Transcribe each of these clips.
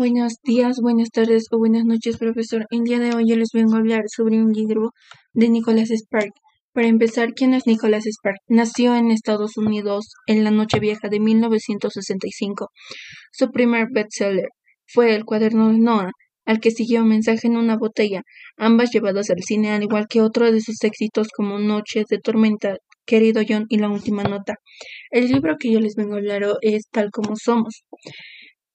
Buenos días, buenas tardes o buenas noches, profesor. El día de hoy yo les vengo a hablar sobre un libro de Nicholas Spark. Para empezar, ¿quién es Nicholas Spark? Nació en Estados Unidos en la Nochevieja de 1965. Su primer bestseller fue El cuaderno de Noah, al que siguió Mensaje en una botella, ambas llevadas al cine, al igual que otro de sus éxitos como Noches de tormenta, Querido John y La última nota. El libro que yo les vengo a hablar es Tal como somos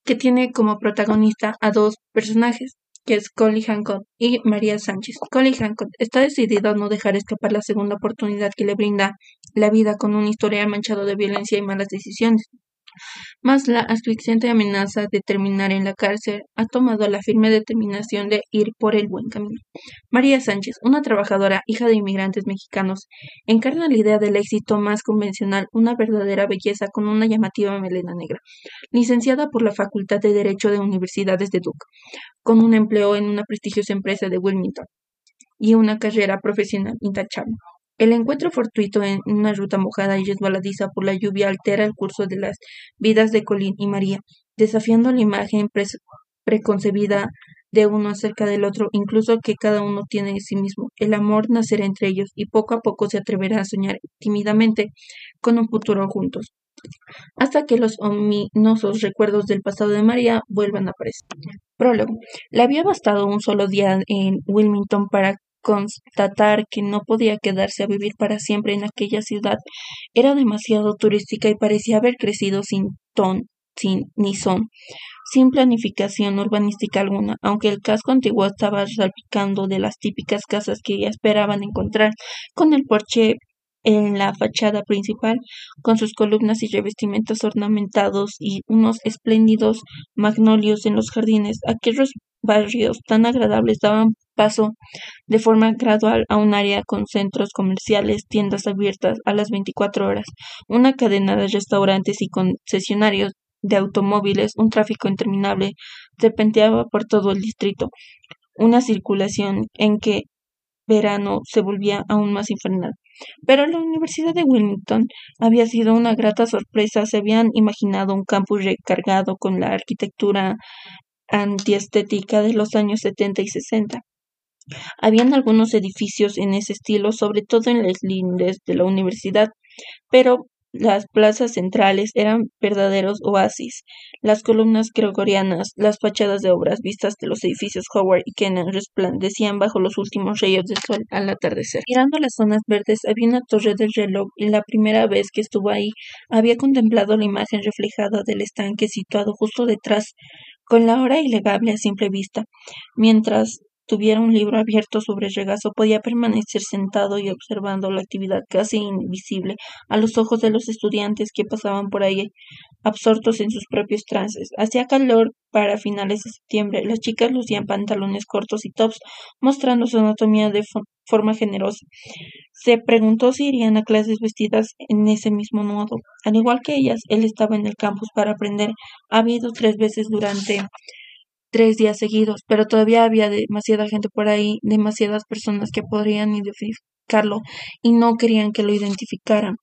que tiene como protagonista a dos personajes, que es Collie Hancock y María Sánchez. Collie Hancock está decidido a no dejar escapar la segunda oportunidad que le brinda la vida con un historial manchado de violencia y malas decisiones. Mas la asfixiante amenaza de terminar en la cárcel ha tomado la firme determinación de ir por el buen camino. María Sánchez, una trabajadora, hija de inmigrantes mexicanos, encarna la idea del éxito más convencional, una verdadera belleza con una llamativa melena negra. Licenciada por la Facultad de Derecho de Universidades de Duke, con un empleo en una prestigiosa empresa de Wilmington y una carrera profesional intachable. El encuentro fortuito en una ruta mojada y resbaladiza por la lluvia altera el curso de las vidas de Colin y María, desafiando la imagen preconcebida de uno acerca del otro, incluso que cada uno tiene de sí mismo. El amor nacerá entre ellos y poco a poco se atreverá a soñar tímidamente con un futuro juntos, hasta que los ominosos recuerdos del pasado de María vuelvan a aparecer. Prólogo. Le había bastado un solo día en Wilmington para constatar que no podía quedarse a vivir para siempre en aquella ciudad. Era demasiado turística y parecía haber crecido sin ton, sin ni son, sin planificación urbanística alguna, aunque el casco antiguo estaba salpicando de las típicas casas que esperaban encontrar, con el porche en la fachada principal, con sus columnas y revestimientos ornamentados y unos espléndidos magnolios en los jardines. Aquellos barrios tan agradables daban paso de forma gradual a un área con centros comerciales, tiendas abiertas a las 24 horas, una cadena de restaurantes y concesionarios de automóviles, un tráfico interminable serpenteaba por todo el distrito, una circulación en que verano se volvía aún más infernal. Pero la Universidad de Wilmington había sido una grata sorpresa. Se habían imaginado un campus recargado con la arquitectura antiestética de los años 70 y 60. Habían algunos edificios en ese estilo, sobre todo en las lindes de la universidad, pero las plazas centrales eran verdaderos oasis. Las columnas gregorianas, las fachadas de obras vistas de los edificios Howard y Kennan resplandecían bajo los últimos rayos del sol al atardecer. Mirando las zonas verdes había una torre del reloj y la primera vez que estuvo ahí había contemplado la imagen reflejada del estanque situado justo detrás con la hora ilegable a simple vista, mientras tuviera un libro abierto sobre el regazo, podía permanecer sentado y observando la actividad casi invisible a los ojos de los estudiantes que pasaban por ahí, absortos en sus propios trances. Hacía calor para finales de septiembre. Las chicas lucían pantalones cortos y tops, mostrando su anatomía de forma generosa. Se preguntó si irían a clases vestidas en ese mismo modo. Al igual que ellas, él estaba en el campus para aprender. Ha ido tres veces durante tres días seguidos, pero todavía había demasiada gente por ahí, demasiadas personas que podrían identificarlo y no querían que lo identificaran.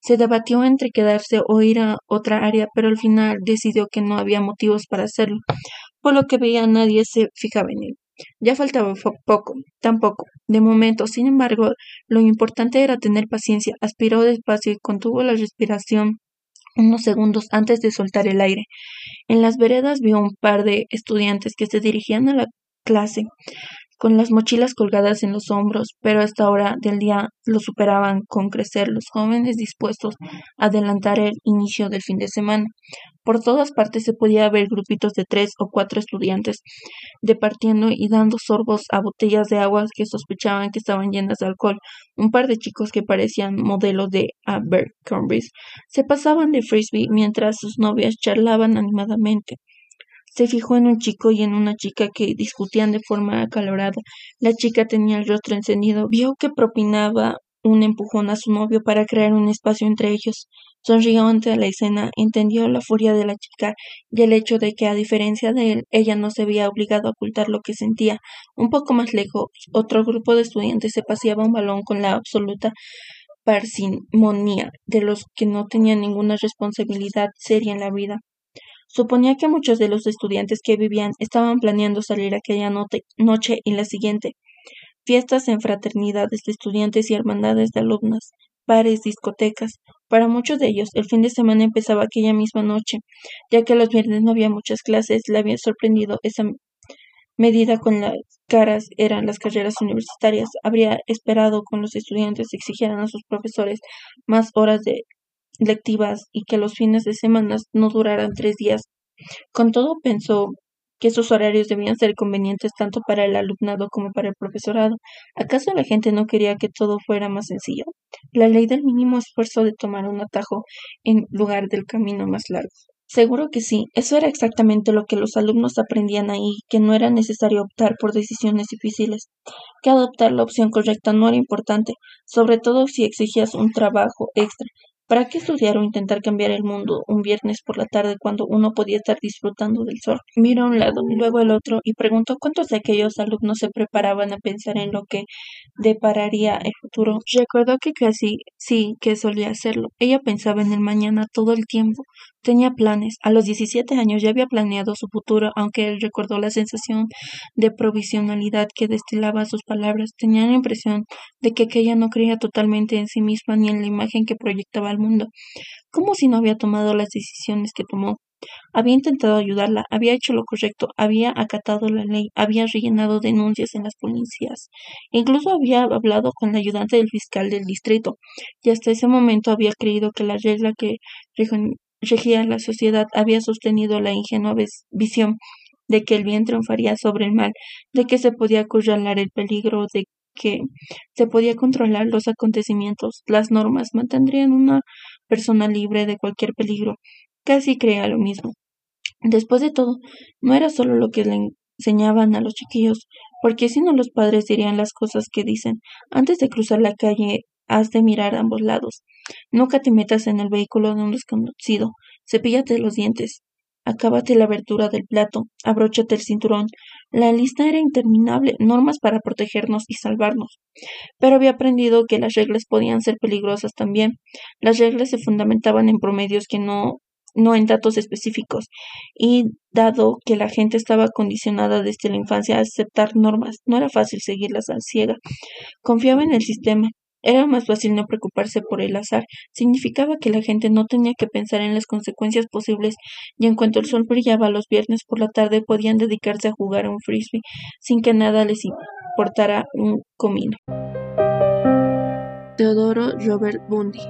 Se debatió entre quedarse o ir a otra área, pero al final decidió que no había motivos para hacerlo, por lo que veía nadie se fijaba en él. Ya faltaba poco, tampoco. De momento, sin embargo, lo importante era tener paciencia. Aspiró despacio y contuvo la respiración unos segundos antes de soltar el aire. En las veredas vio un par de estudiantes que se dirigían a la clase con las mochilas colgadas en los hombros, pero a esta hora del día lo superaban con crecer los jóvenes dispuestos a adelantar el inicio del fin de semana. Por todas partes se podía ver grupitos de tres o cuatro estudiantes departiendo y dando sorbos a botellas de agua que sospechaban que estaban llenas de alcohol. Un par de chicos que parecían modelos de Abercrombie se pasaban de frisbee mientras sus novias charlaban animadamente. Se fijó en un chico y en una chica que discutían de forma acalorada. La chica tenía el rostro encendido. Vio que propinaba un empujón a su novio para crear un espacio entre ellos. Sonrió ante la escena, entendió la furia de la chica y el hecho de que, a diferencia de él, ella no se había obligado a ocultar lo que sentía. Un poco más lejos, otro grupo de estudiantes se paseaba un balón con la absoluta parsimonia de los que no tenían ninguna responsabilidad seria en la vida. Suponía que muchos de los estudiantes que vivían estaban planeando salir aquella noche y la siguiente. Fiestas en fraternidades de estudiantes y hermandades de alumnas, bares, discotecas. Para muchos de ellos, el fin de semana empezaba aquella misma noche, ya que los viernes no había muchas clases, le había sorprendido esa medida con las caras eran las carreras universitarias. Habría esperado con los estudiantes exigieran a sus profesores más horas de lectivas y que los fines de semana no duraran tres días. Con todo, pensó que esos horarios debían ser convenientes tanto para el alumnado como para el profesorado. ¿Acaso la gente no quería que todo fuera más sencillo? La ley del mínimo esfuerzo de tomar un atajo en lugar del camino más largo. Seguro que sí, eso era exactamente lo que los alumnos aprendían ahí, que no era necesario optar por decisiones difíciles, que adoptar la opción correcta no era importante, sobre todo si exigías un trabajo extra, ¿Para qué estudiar o intentar cambiar el mundo un viernes por la tarde cuando uno podía estar disfrutando del sol? Miró a un lado, luego al otro y preguntó cuántos de aquellos alumnos se preparaban a pensar en lo que depararía el futuro. Recordó que casi sí que solía hacerlo. Ella pensaba en el mañana todo el tiempo. Tenía planes. A los 17 años ya había planeado su futuro, aunque él recordó la sensación de provisionalidad que destilaba sus palabras. Tenía la impresión de que aquella no creía totalmente en sí misma ni en la imagen que proyectaba al mundo, como si no había tomado las decisiones que tomó. Había intentado ayudarla, había hecho lo correcto, había acatado la ley, había rellenado denuncias en las policías, incluso había hablado con la ayudante del fiscal del distrito, y hasta ese momento había creído que la regla que regía la sociedad había sostenido la ingenua visión de que el bien triunfaría sobre el mal, de que se podía acorralar el peligro, de que se podía controlar los acontecimientos, las normas mantendrían una persona libre de cualquier peligro. Casi creía lo mismo. Después de todo, no era solo lo que le enseñaban a los chiquillos, porque si no los padres dirían las cosas que dicen. Antes de cruzar la calle, has de mirar a ambos lados. Nunca te metas en el vehículo de un desconocido. Cepíllate los dientes. Acábate la abertura del plato, abróchate el cinturón. La lista era interminable, normas para protegernos y salvarnos. Pero había aprendido que las reglas podían ser peligrosas también. Las reglas se fundamentaban en promedios que no no en datos específicos, y dado que la gente estaba condicionada desde la infancia a aceptar normas, no era fácil seguirlas al ciega. Confiaba en el sistema, era más fácil no preocuparse por el azar. Significaba que la gente no tenía que pensar en las consecuencias posibles y en cuanto el sol brillaba los viernes por la tarde podían dedicarse a jugar a un frisbee sin que nada les importara un comino. Teodoro Robert Bundy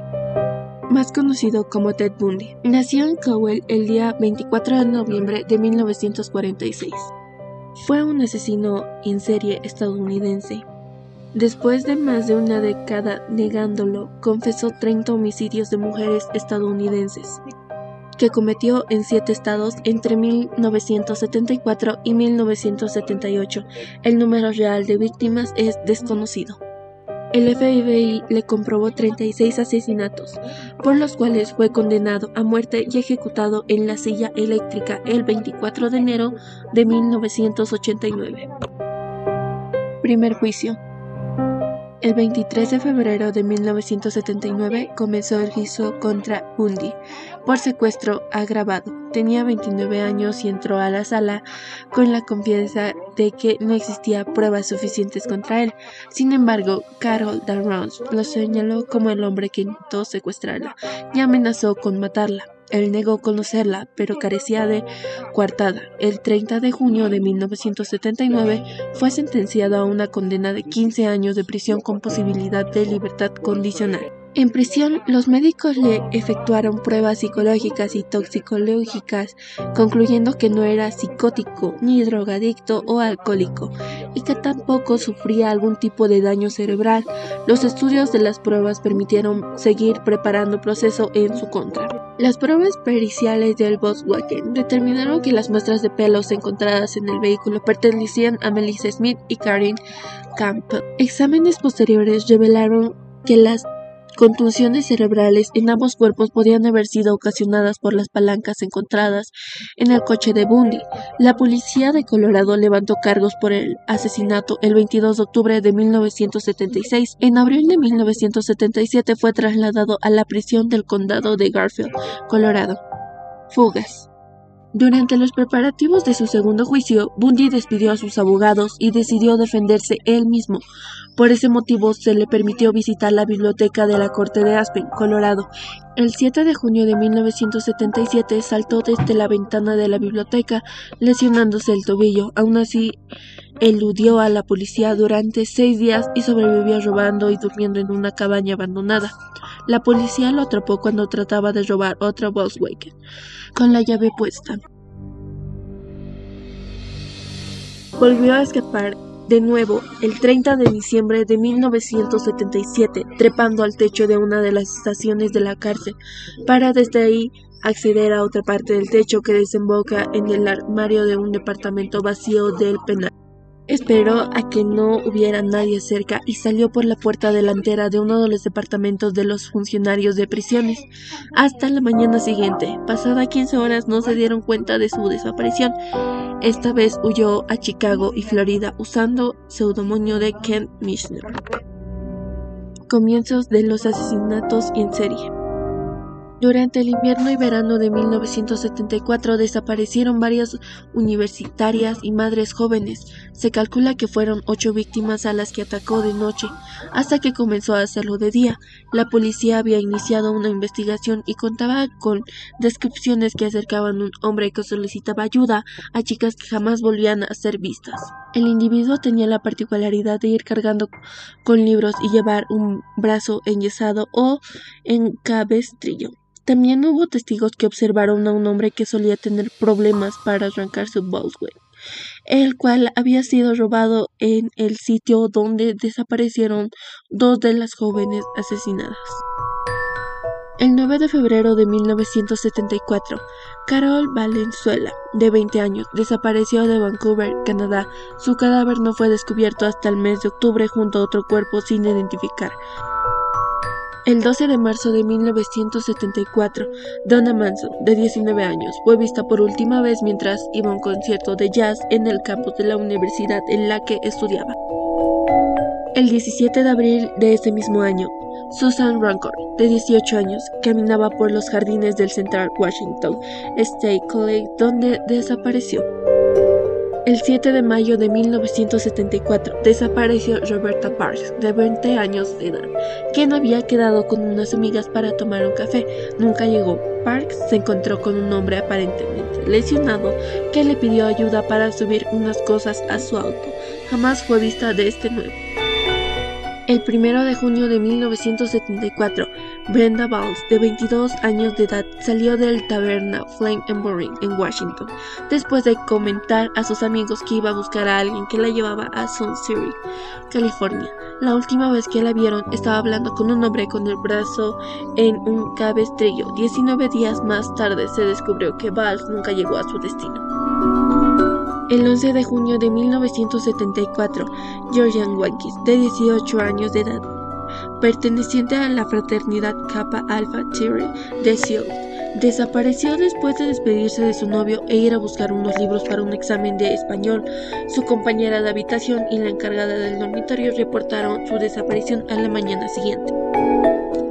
más conocido como Ted Bundy. Nació en Cowell el día 24 de noviembre de 1946. Fue un asesino en serie estadounidense Después de más de una década negándolo, confesó 30 homicidios de mujeres estadounidenses, que cometió en siete estados entre 1974 y 1978. El número real de víctimas es desconocido. El FBI le comprobó 36 asesinatos, por los cuales fue condenado a muerte y ejecutado en la silla eléctrica el 24 de enero de 1989. Primer juicio. El 23 de febrero de 1979 comenzó el juicio contra Bundy por secuestro agravado. Tenía 29 años y entró a la sala con la confianza de que no existía pruebas suficientes contra él. Sin embargo, Carol Darrows lo señaló como el hombre que intentó secuestrarla y amenazó con matarla. Él negó conocerla, pero carecía de coartada. El 30 de junio de 1979 fue sentenciado a una condena de 15 años de prisión con posibilidad de libertad condicional. En prisión, los médicos le efectuaron pruebas psicológicas y toxicológicas, concluyendo que no era psicótico, ni drogadicto o alcohólico, y que tampoco sufría algún tipo de daño cerebral. Los estudios de las pruebas permitieron seguir preparando proceso en su contra. Las pruebas periciales del Volkswagen determinaron que las muestras de pelos encontradas en el vehículo pertenecían a Melissa Smith y Karen Campbell. Exámenes posteriores revelaron que las Contusiones cerebrales en ambos cuerpos podían haber sido ocasionadas por las palancas encontradas en el coche de Bundy. La policía de Colorado levantó cargos por el asesinato el 22 de octubre de 1976. En abril de 1977 fue trasladado a la prisión del condado de Garfield, Colorado. Fugas. Durante los preparativos de su segundo juicio, Bundy despidió a sus abogados y decidió defenderse él mismo. Por ese motivo, se le permitió visitar la biblioteca de la Corte de Aspen, Colorado. El 7 de junio de 1977 saltó desde la ventana de la biblioteca, lesionándose el tobillo. Aún así, eludió a la policía durante seis días y sobrevivió robando y durmiendo en una cabaña abandonada. La policía lo atrapó cuando trataba de robar otra Volkswagen, con la llave puesta. Volvió a escapar de nuevo el 30 de diciembre de 1977, trepando al techo de una de las estaciones de la cárcel, para desde ahí acceder a otra parte del techo que desemboca en el armario de un departamento vacío del penal. Esperó a que no hubiera nadie cerca y salió por la puerta delantera de uno de los departamentos de los funcionarios de prisiones. Hasta la mañana siguiente, pasada 15 horas, no se dieron cuenta de su desaparición. Esta vez huyó a Chicago y Florida usando pseudomonio de Ken Michener. Comienzos de los asesinatos en serie. Durante el invierno y verano de 1974 desaparecieron varias universitarias y madres jóvenes. Se calcula que fueron ocho víctimas a las que atacó de noche, hasta que comenzó a hacerlo de día. La policía había iniciado una investigación y contaba con descripciones que acercaban a un hombre que solicitaba ayuda a chicas que jamás volvían a ser vistas. El individuo tenía la particularidad de ir cargando con libros y llevar un brazo enyesado o en cabestrillo. También hubo testigos que observaron a un hombre que solía tener problemas para arrancar su Volkswagen, el cual había sido robado en el sitio donde desaparecieron dos de las jóvenes asesinadas. El 9 de febrero de 1974, Carol Valenzuela, de 20 años, desapareció de Vancouver, Canadá. Su cadáver no fue descubierto hasta el mes de octubre junto a otro cuerpo sin identificar. El 12 de marzo de 1974, Donna Manson, de 19 años, fue vista por última vez mientras iba a un concierto de jazz en el campus de la universidad en la que estudiaba. El 17 de abril de ese mismo año, Susan Rancor, de 18 años, caminaba por los jardines del Central Washington State College donde desapareció. El 7 de mayo de 1974 desapareció Roberta Parks, de 20 años de edad, quien había quedado con unas amigas para tomar un café. Nunca llegó. Parks se encontró con un hombre aparentemente lesionado que le pidió ayuda para subir unas cosas a su auto. Jamás fue vista de este nuevo. El 1 de junio de 1974, Brenda Bowles, de 22 años de edad, salió del taberna Flame Boring en Washington, después de comentar a sus amigos que iba a buscar a alguien que la llevaba a Sun City, California. La última vez que la vieron estaba hablando con un hombre con el brazo en un cabestrillo. 19 días más tarde se descubrió que Bowles nunca llegó a su destino. El 11 de junio de 1974, Georgian Wankis, de 18 años de edad, perteneciente a la fraternidad Kappa Alpha Thierry de Seoul, desapareció después de despedirse de su novio e ir a buscar unos libros para un examen de español. Su compañera de habitación y la encargada del dormitorio reportaron su desaparición a la mañana siguiente.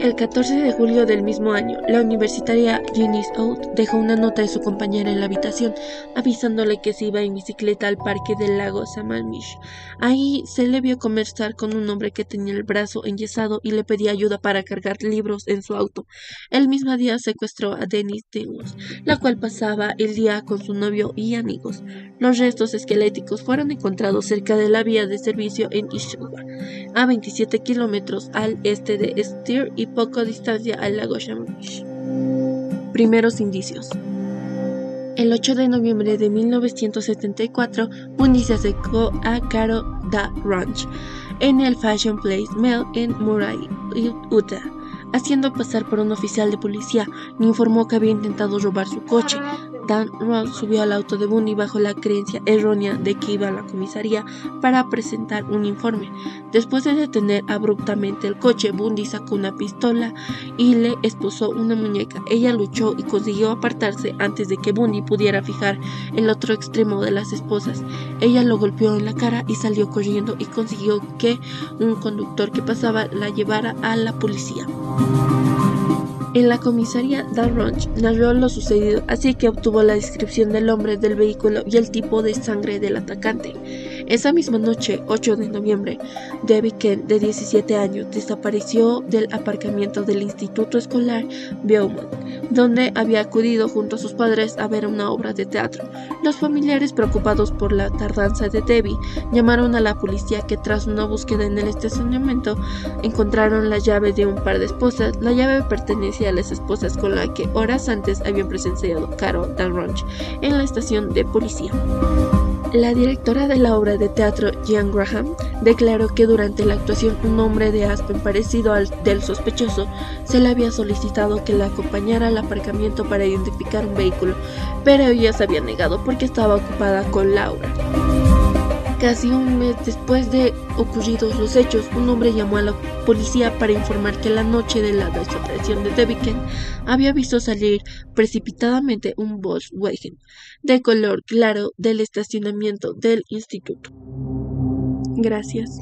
El 14 de julio del mismo año, la universitaria Eunice Oates dejó una nota de su compañera en la habitación, avisándole que se iba en bicicleta al parque del lago Sammamish. Ahí se le vio conversar con un hombre que tenía el brazo enyesado y le pedía ayuda para cargar libros en su auto. El mismo día secuestró a Denise Dewars, la cual pasaba el día con su novio y amigos. Los restos esqueléticos fueron encontrados cerca de la vía de servicio en Issaquah, a 27 kilómetros al este de Steer y poco distancia al lago Shamrock. Primeros indicios. El 8 de noviembre de 1974, Bundy se acercó a Caro Da Ranch en el Fashion Place Mall en Murray, Utah, haciendo pasar por un oficial de policía. Le informó que había intentado robar su coche. Dan Ross subió al auto de Bundy bajo la creencia errónea de que iba a la comisaría para presentar un informe. Después de detener abruptamente el coche, Bundy sacó una pistola y le expuso una muñeca. Ella luchó y consiguió apartarse antes de que Bundy pudiera fijar el otro extremo de las esposas. Ella lo golpeó en la cara y salió corriendo y consiguió que un conductor que pasaba la llevara a la policía. En la comisaría Ranch narró lo sucedido, así que obtuvo la descripción del hombre, del vehículo y el tipo de sangre del atacante. Esa misma noche, 8 de noviembre, Debbie Kent, de 17 años, desapareció del aparcamiento del Instituto Escolar Beaumont, donde había acudido junto a sus padres a ver una obra de teatro. Los familiares, preocupados por la tardanza de Debbie, llamaron a la policía que tras una búsqueda en el estacionamiento encontraron la llave de un par de esposas. La llave pertenecía a las esposas con la que horas antes habían presenciado Carol Dalronch en la estación de policía. La directora de la obra de teatro, Jean Graham, declaró que durante la actuación un hombre de Aspen parecido al del sospechoso se le había solicitado que la acompañara al aparcamiento para identificar un vehículo, pero ella se había negado porque estaba ocupada con Laura. Casi un mes después de ocurridos los hechos, un hombre llamó a la policía para informar que la noche de la desaparición de Deviken había visto salir precipitadamente un Volkswagen de color claro del estacionamiento del instituto. Gracias.